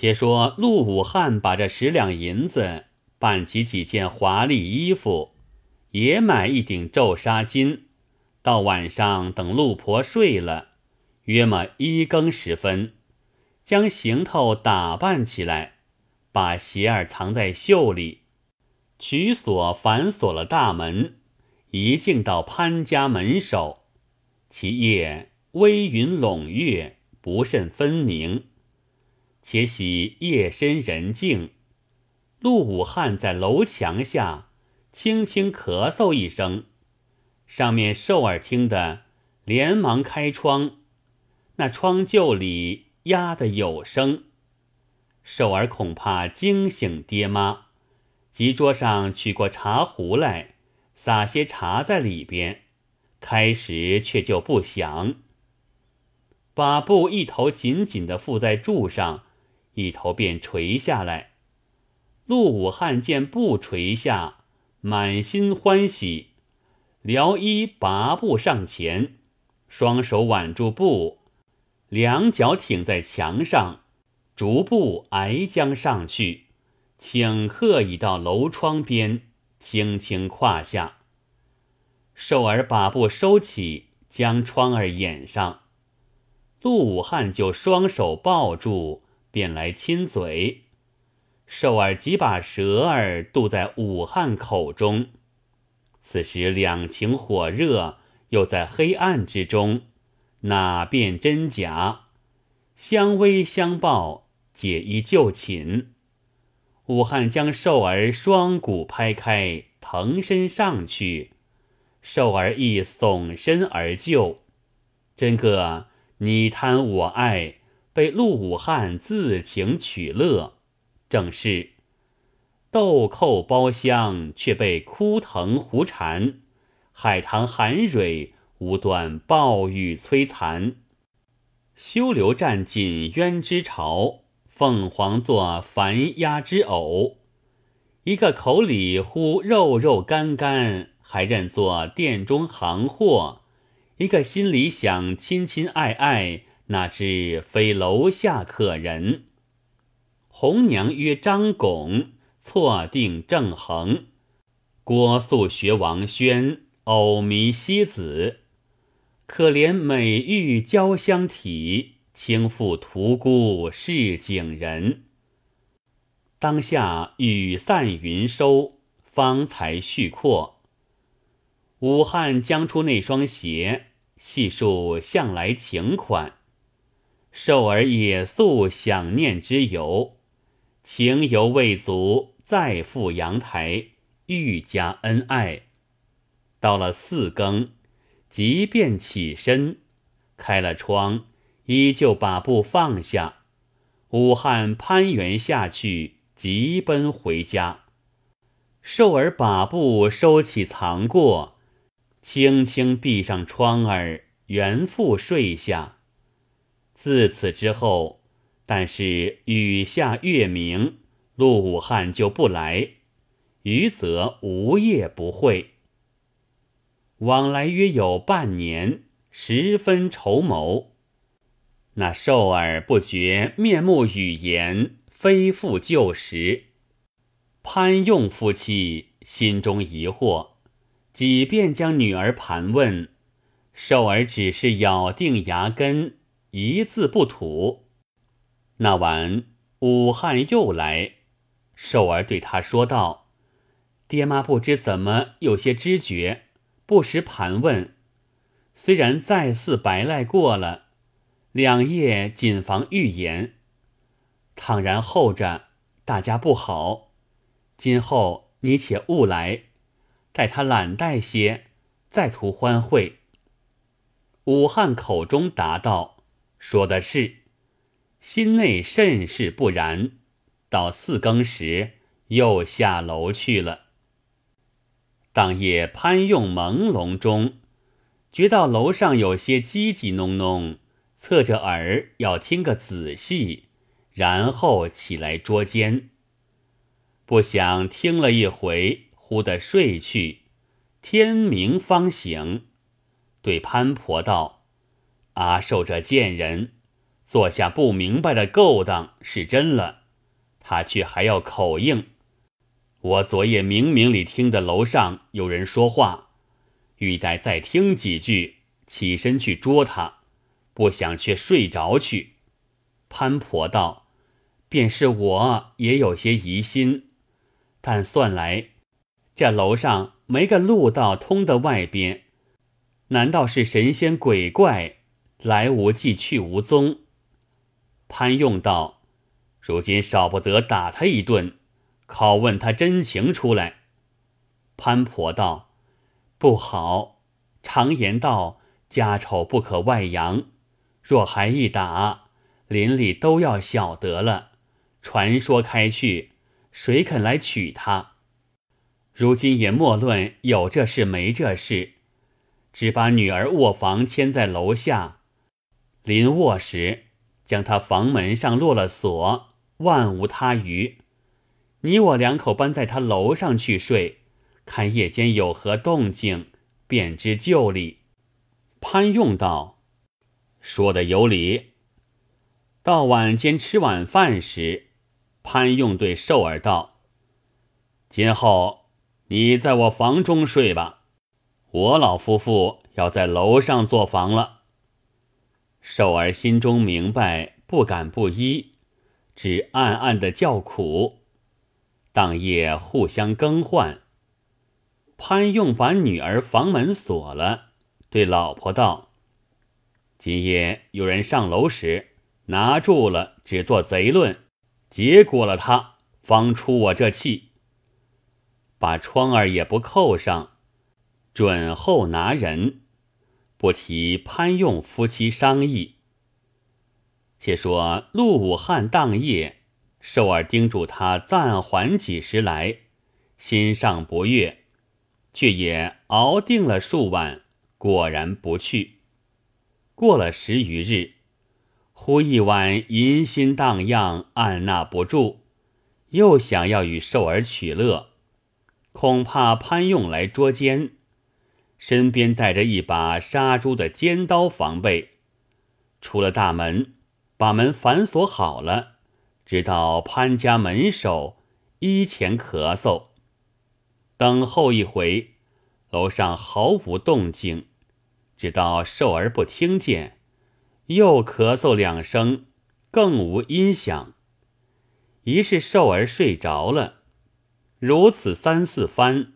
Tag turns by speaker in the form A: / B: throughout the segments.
A: 且说陆武汉把这十两银子办起几件华丽衣服，也买一顶皱纱巾。到晚上等陆婆睡了，约么一更时分，将行头打扮起来，把鞋儿藏在袖里，取锁反锁了大门，一径到潘家门首。其夜微云笼月，不甚分明。且喜夜深人静，陆武汉在楼墙下轻轻咳嗽一声。上面寿儿听得，连忙开窗，那窗臼里压得有声。寿儿恐怕惊醒爹妈，即桌上取过茶壶来，撒些茶在里边，开时却就不响。把布一头紧紧的附在柱上，一头便垂下来。陆武汉见布垂下，满心欢喜。撩衣拔步上前，双手挽住布，两脚挺在墙上，逐步挨将上去，顷刻已到楼窗边，轻轻跨下。寿儿把布收起，将窗儿掩上。陆武汉就双手抱住，便来亲嘴。寿儿即把蛇儿渡在武汉口中。此时两情火热，又在黑暗之中，哪辨真假？相偎相抱，解衣就寝。武汉将寿儿双骨拍开，腾身上去，寿儿亦耸身而就。真个你贪我爱，被陆武汉自请取乐，正是。豆蔻包香，却被枯藤胡缠；海棠含蕊，无端暴雨摧残。修流战锦鸳之巢，凤凰作繁鸦之偶。一个口里呼肉肉干干，还认作店中行货；一个心里想亲亲爱爱，哪知非楼下客人。红娘曰张拱。错定正恒，郭素学王宣，偶迷西子。可怜美玉交相体，轻负屠孤是景人。当下雨散云收，方才续阔。武汉将出那双鞋，细数向来情款，受儿也素想念之由。情犹未足，再赴阳台，愈加恩爱。到了四更，即便起身，开了窗，依旧把布放下。武汉攀援下去，急奔回家。寿儿把布收起藏过，轻轻闭上窗儿，原复睡下。自此之后。但是雨下月明，陆武汉就不来，余则无夜不会。往来约有半年，十分筹谋。那寿儿不觉面目语言非复旧时，潘用夫妻心中疑惑，几便将女儿盘问，寿儿只是咬定牙根，一字不吐。那晚，武汉又来，寿儿对他说道：“爹妈不知怎么有些知觉，不时盘问。虽然再次白赖过了，两夜谨防预言。倘然后着，大家不好。今后你且勿来，待他懒怠些，再图欢会。”武汉口中答道：“说的是。”心内甚是不然，到四更时又下楼去了。当夜潘用朦胧中，觉到楼上有些叽叽哝哝，侧着耳要听个仔细，然后起来捉奸。不想听了一回，忽的睡去，天明方醒，对潘婆道：“阿寿这贱人。”做下不明白的勾当是真了，他却还要口硬。我昨夜明明里听得楼上有人说话，欲待再听几句，起身去捉他，不想却睡着去。潘婆道：“便是我也有些疑心，但算来，这楼上没个路道通的外边，难道是神仙鬼怪来无迹去无踪？”潘用道：“如今少不得打他一顿，拷问他真情出来。”潘婆道：“不好，常言道，家丑不可外扬。若还一打，邻里都要晓得了，传说开去，谁肯来娶她？如今也莫论有这事没这事，只把女儿卧房牵在楼下，临卧时。”将他房门上落了锁，万无他余。你我两口搬在他楼上去睡，看夜间有何动静，便知就理。潘用道：“说的有理。”到晚间吃晚饭时，潘用对寿儿道：“今后你在我房中睡吧，我老夫妇要在楼上做房了。”寿儿心中明白，不敢不依，只暗暗的叫苦。当夜互相更换。潘用把女儿房门锁了，对老婆道：“今夜有人上楼时，拿住了，只做贼论，结果了他，方出我这气。把窗儿也不扣上，准后拿人。”不提潘用夫妻商议。且说陆武汉当夜，寿儿叮嘱他暂缓几时来，心上不悦，却也熬定了数晚，果然不去。过了十余日，忽一晚淫心荡漾，按捺不住，又想要与寿儿取乐，恐怕潘用来捉奸。身边带着一把杀猪的尖刀防备，出了大门，把门反锁好了。直到潘家门首衣前咳嗽，等候一回，楼上毫无动静。直到寿儿不听见，又咳嗽两声，更无音响。疑是寿儿睡着了。如此三四番，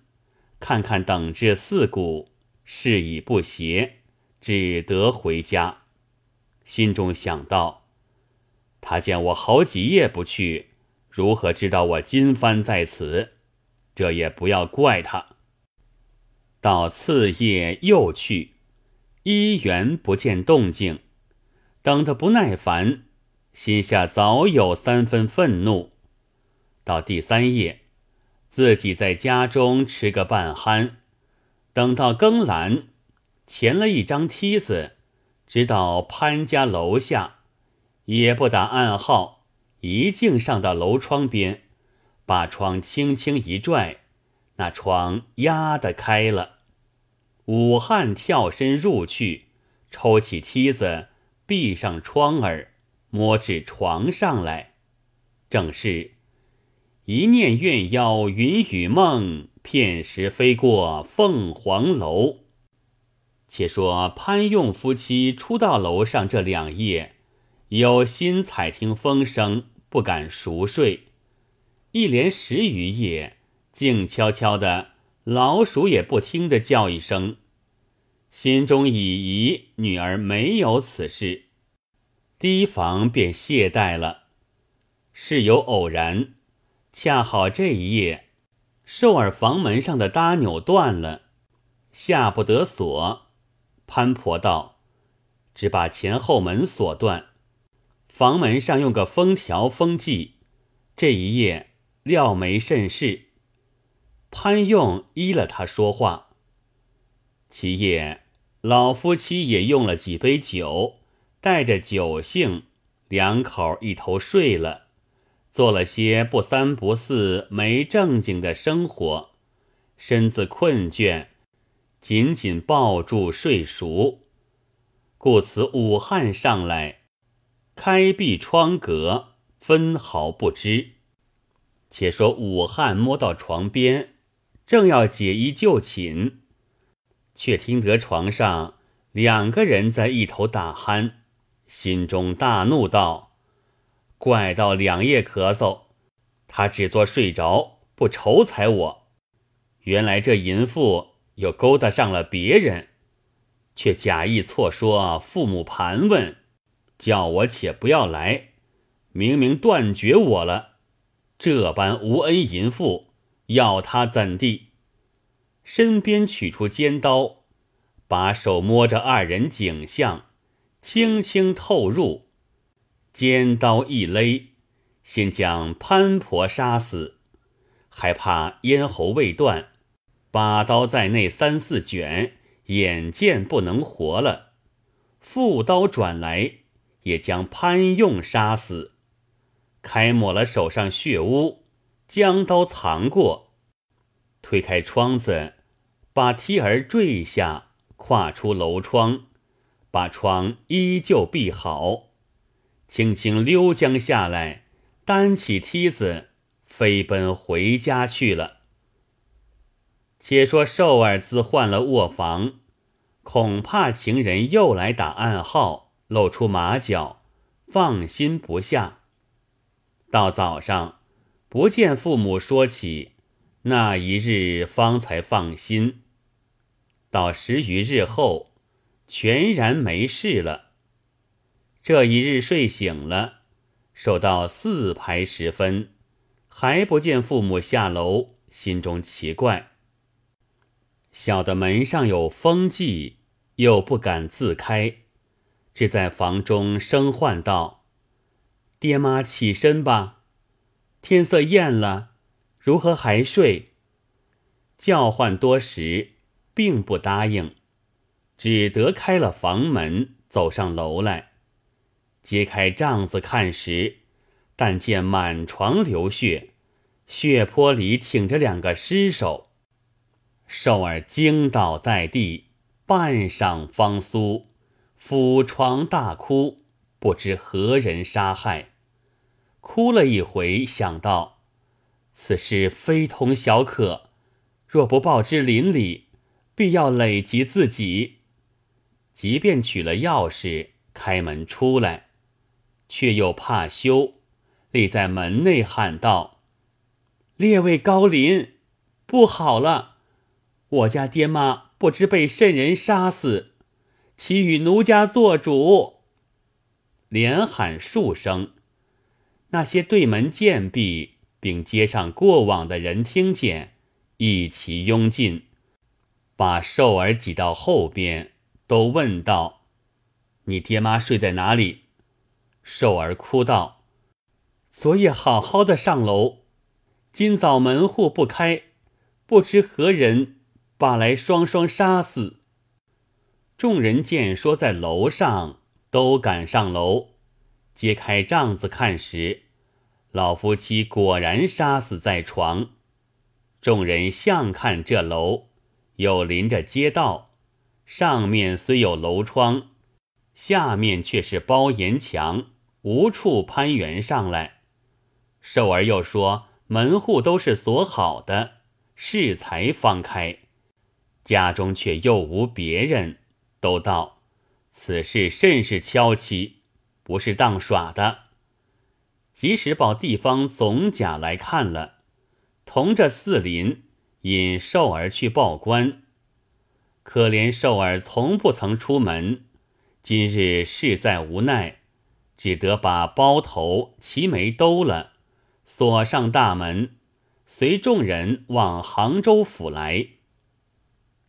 A: 看看等至四鼓。事已不协，只得回家。心中想到：他见我好几夜不去，如何知道我今番在此？这也不要怪他。到次夜又去，依原不见动静，等得不耐烦，心下早有三分愤怒。到第三夜，自己在家中吃个半酣。等到更阑，前了一张梯子，直到潘家楼下，也不打暗号，一径上到楼窗边，把窗轻轻一拽，那窗压得开了。武汉跳身入去，抽起梯子，闭上窗儿，摸至床上来，正是一念怨妖云雨梦。片时飞过凤凰楼。且说潘用夫妻初到楼上这两夜，有心采听风声，不敢熟睡，一连十余夜，静悄悄的，老鼠也不听的叫一声，心中已疑女儿没有此事，提防便懈怠了。事有偶然，恰好这一夜。寿儿房门上的搭钮断了，下不得锁。潘婆道：“只把前后门锁断，房门上用个封条封记。这一夜料没甚事。”潘用依了他说话。其夜老夫妻也用了几杯酒，带着酒兴，两口一头睡了。做了些不三不四、没正经的生活，身子困倦，紧紧抱住睡熟。故此武汉上来，开闭窗格，分毫不知。且说武汉摸到床边，正要解衣就寝，却听得床上两个人在一头打鼾，心中大怒道：“怪到两夜咳嗽，他只做睡着，不愁睬我。原来这淫妇又勾搭上了别人。”却假意错说父母盘问，叫我且不要来，明明断绝我了。这般无恩淫妇，要他怎地？身边取出尖刀，把手摸着二人颈项，轻轻透入，尖刀一勒，先将潘婆杀死，还怕咽喉未断，把刀在内三四卷。眼见不能活了，副刀转来，也将潘用杀死。开抹了手上血污，将刀藏过，推开窗子，把梯儿坠下，跨出楼窗，把窗依旧闭好，轻轻溜将下来，担起梯子，飞奔回家去了。且说寿儿自换了卧房，恐怕情人又来打暗号，露出马脚，放心不下。到早上，不见父母说起，那一日方才放心。到十余日后，全然没事了。这一日睡醒了，守到四排时分，还不见父母下楼，心中奇怪。小的门上有风迹，又不敢自开，只在房中声唤道：“爹妈起身吧，天色艳了，如何还睡？”叫唤多时，并不答应，只得开了房门，走上楼来，揭开帐子看时，但见满床流血，血泊里挺着两个尸首。寿儿惊倒在地，半晌方苏，俯床大哭，不知何人杀害。哭了一回，想到此事非同小可，若不报之邻里，必要累及自己。即便取了钥匙开门出来，却又怕羞，立在门内喊道：“列位高邻，不好了！”我家爹妈不知被甚人杀死，其与奴家做主。连喊数声，那些对门贱婢并街上过往的人听见，一齐拥进，把寿儿挤到后边，都问道：“你爹妈睡在哪里？”寿儿哭道：“昨夜好好的上楼，今早门户不开，不知何人。”把来双双杀死。众人见说在楼上，都赶上楼，揭开帐子看时，老夫妻果然杀死在床。众人相看这楼，又临着街道，上面虽有楼窗，下面却是包檐墙，无处攀援上来。寿儿又说门户都是锁好的，适才方开。家中却又无别人，都道此事甚是蹺蹊，不是当耍的。及时报地方总甲来看了，同着四邻引寿儿去报官。可怜寿儿从不曾出门，今日事在无奈，只得把包头齐眉兜了，锁上大门，随众人往杭州府来。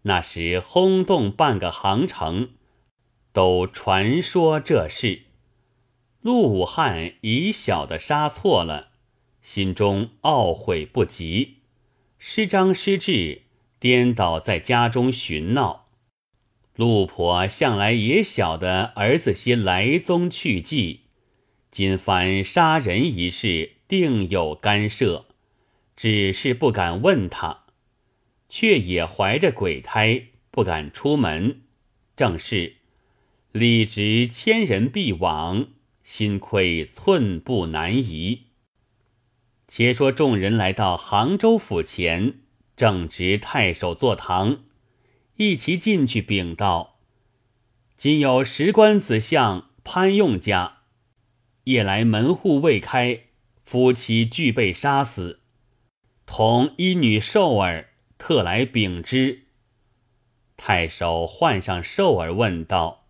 A: 那时轰动半个杭城，都传说这事。陆武汉以小的杀错了，心中懊悔不及，失张失志，颠倒在家中寻闹。陆婆向来也晓得儿子些来踪去迹，今番杀人一事定有干涉，只是不敢问他。却也怀着鬼胎，不敢出门。正是理直千人必往，心亏寸步难移。且说众人来到杭州府前，正值太守坐堂，一齐进去禀道：“今有石官子相潘用家，夜来门户未开，夫妻俱被杀死。同一女寿儿特来禀之。”太守唤上寿儿，问道：“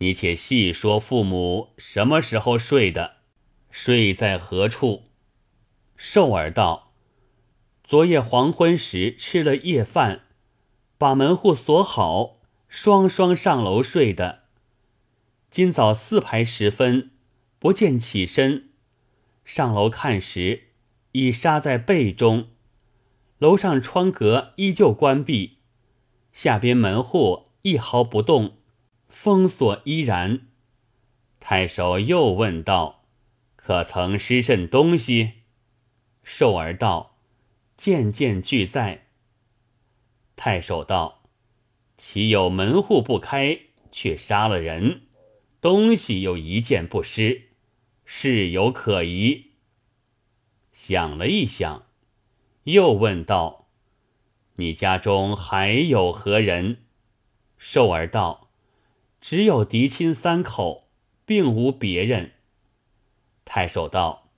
A: 你且细说，父母什么时候睡的？睡在何处？”寿儿道：“昨夜黄昏时吃了夜饭，把门户锁好，双双上楼睡的。今早四排时分，不见起身，上楼看时，已杀在被中。楼上窗格依旧关闭，下边门户一毫不动，封锁依然。”太守又问道：“可曾失甚东西？”寿儿道：“件件俱在。”太守道：“岂有门户不开却杀了人，东西又一件不失，事有可疑。”想了一想，又问道：“你家中还有何人？”寿儿道：“只有嫡亲三口，并无别人。”太守道。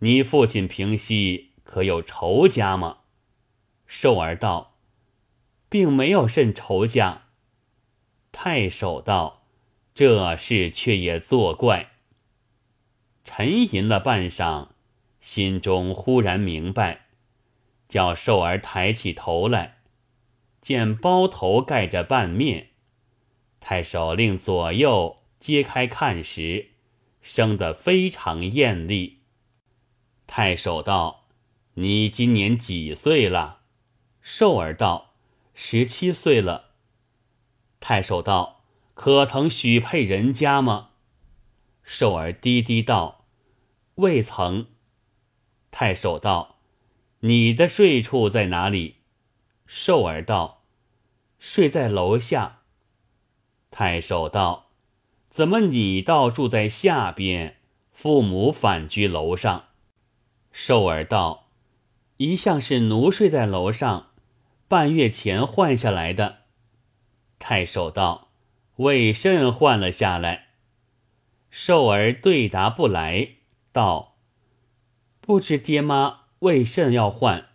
A: 你父亲平西可有仇家吗？寿儿道，并没有甚仇家。太守道，这事却也作怪。沉吟了半晌，心中忽然明白，叫寿儿抬起头来，见包头盖着半面。太守令左右揭开看时，生得非常艳丽。太守道：“你今年几岁了？”寿儿道：“十七岁了。”太守道：“可曾许配人家吗？”寿儿低低道：“未曾。”太守道：“你的睡处在哪里？”寿儿道：“睡在楼下。”太守道：“怎么你倒住在下边，父母反居楼上？”寿儿道：“一向是奴睡在楼上，半月前换下来的。”太守道：“为甚换了下来？”寿儿对答不来，道：“不知爹妈为甚要换？”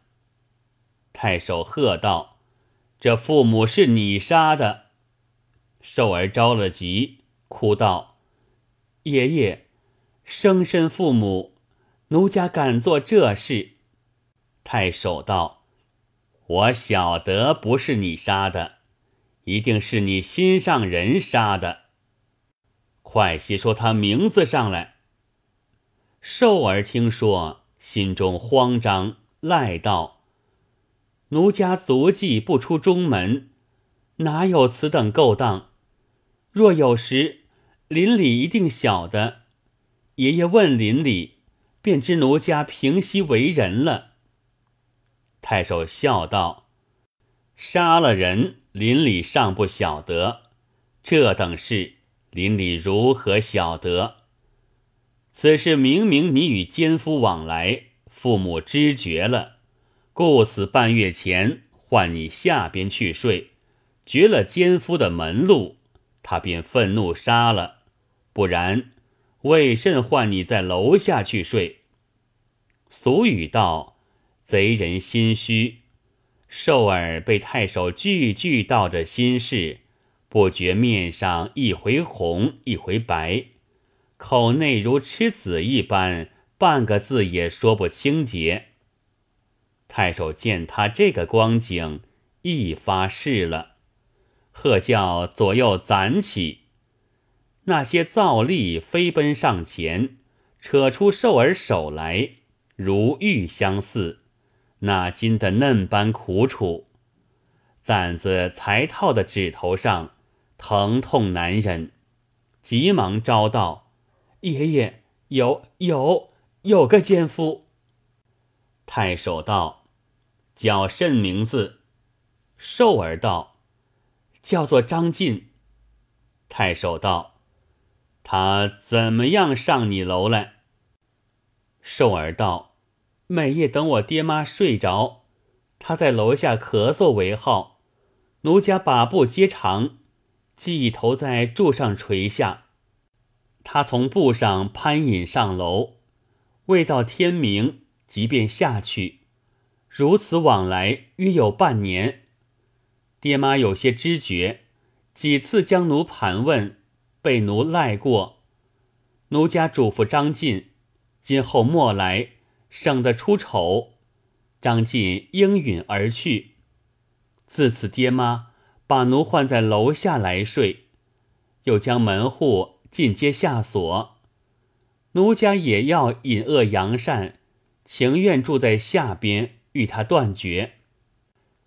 A: 太守喝道：“这父母是你杀的！”寿儿着了急，哭道：“爷爷，生身父母。”奴家敢做这事？太守道：“我晓得不是你杀的，一定是你心上人杀的。快些说他名字上来。”寿儿听说，心中慌张，赖道：“奴家足迹不出中门，哪有此等勾当？若有时，邻里一定晓得。爷爷问邻里。”便知奴家平息为人了。太守笑道：“杀了人，邻里尚不晓得，这等事，邻里如何晓得？此事明明你与奸夫往来，父母知觉了，故此半月前唤你下边去睡，绝了奸夫的门路，他便愤怒杀了。不然。”为甚唤你在楼下去睡？俗语道：“贼人心虚。”寿儿被太守句句道着心事，不觉面上一回红一回白，口内如吃子一般，半个字也说不清洁。太守见他这个光景，一发誓了，喝叫左右攒起。那些皂吏飞奔上前，扯出寿儿手来，如玉相似，那筋的嫩般苦楚。攒子才套的指头上，疼痛难忍，急忙招道：“爷爷，有有有个奸夫。”太守道：“叫甚名字？”寿儿道：“叫做张进。”太守道。他怎么样上你楼来？”寿儿道：“每夜等我爹妈睡着，他在楼下咳嗽为号，奴家把布接长，系一头在柱上垂下，他从布上攀引上楼，未到天明，即便下去。”如此往来约有半年，爹妈有些知觉，几次将奴盘问，被奴赖过。奴家嘱咐张进，今后莫来，省得出丑。张进应允而去。自此，爹妈把奴唤在楼下来睡，又将门户尽皆下锁。奴家也要隐恶扬善，情愿住在下边。与他断绝，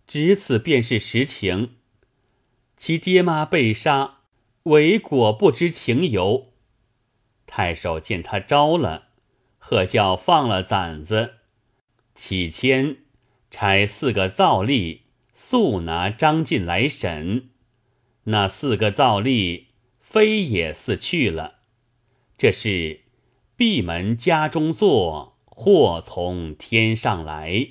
A: 只此便是实情。其爹妈被杀，为果不知情由。太守见他招了，喝叫放了攒子，起签差四个造吏速拿张晋来审。那四个造吏飞也似去了。这是闭门家中坐，祸从天上来。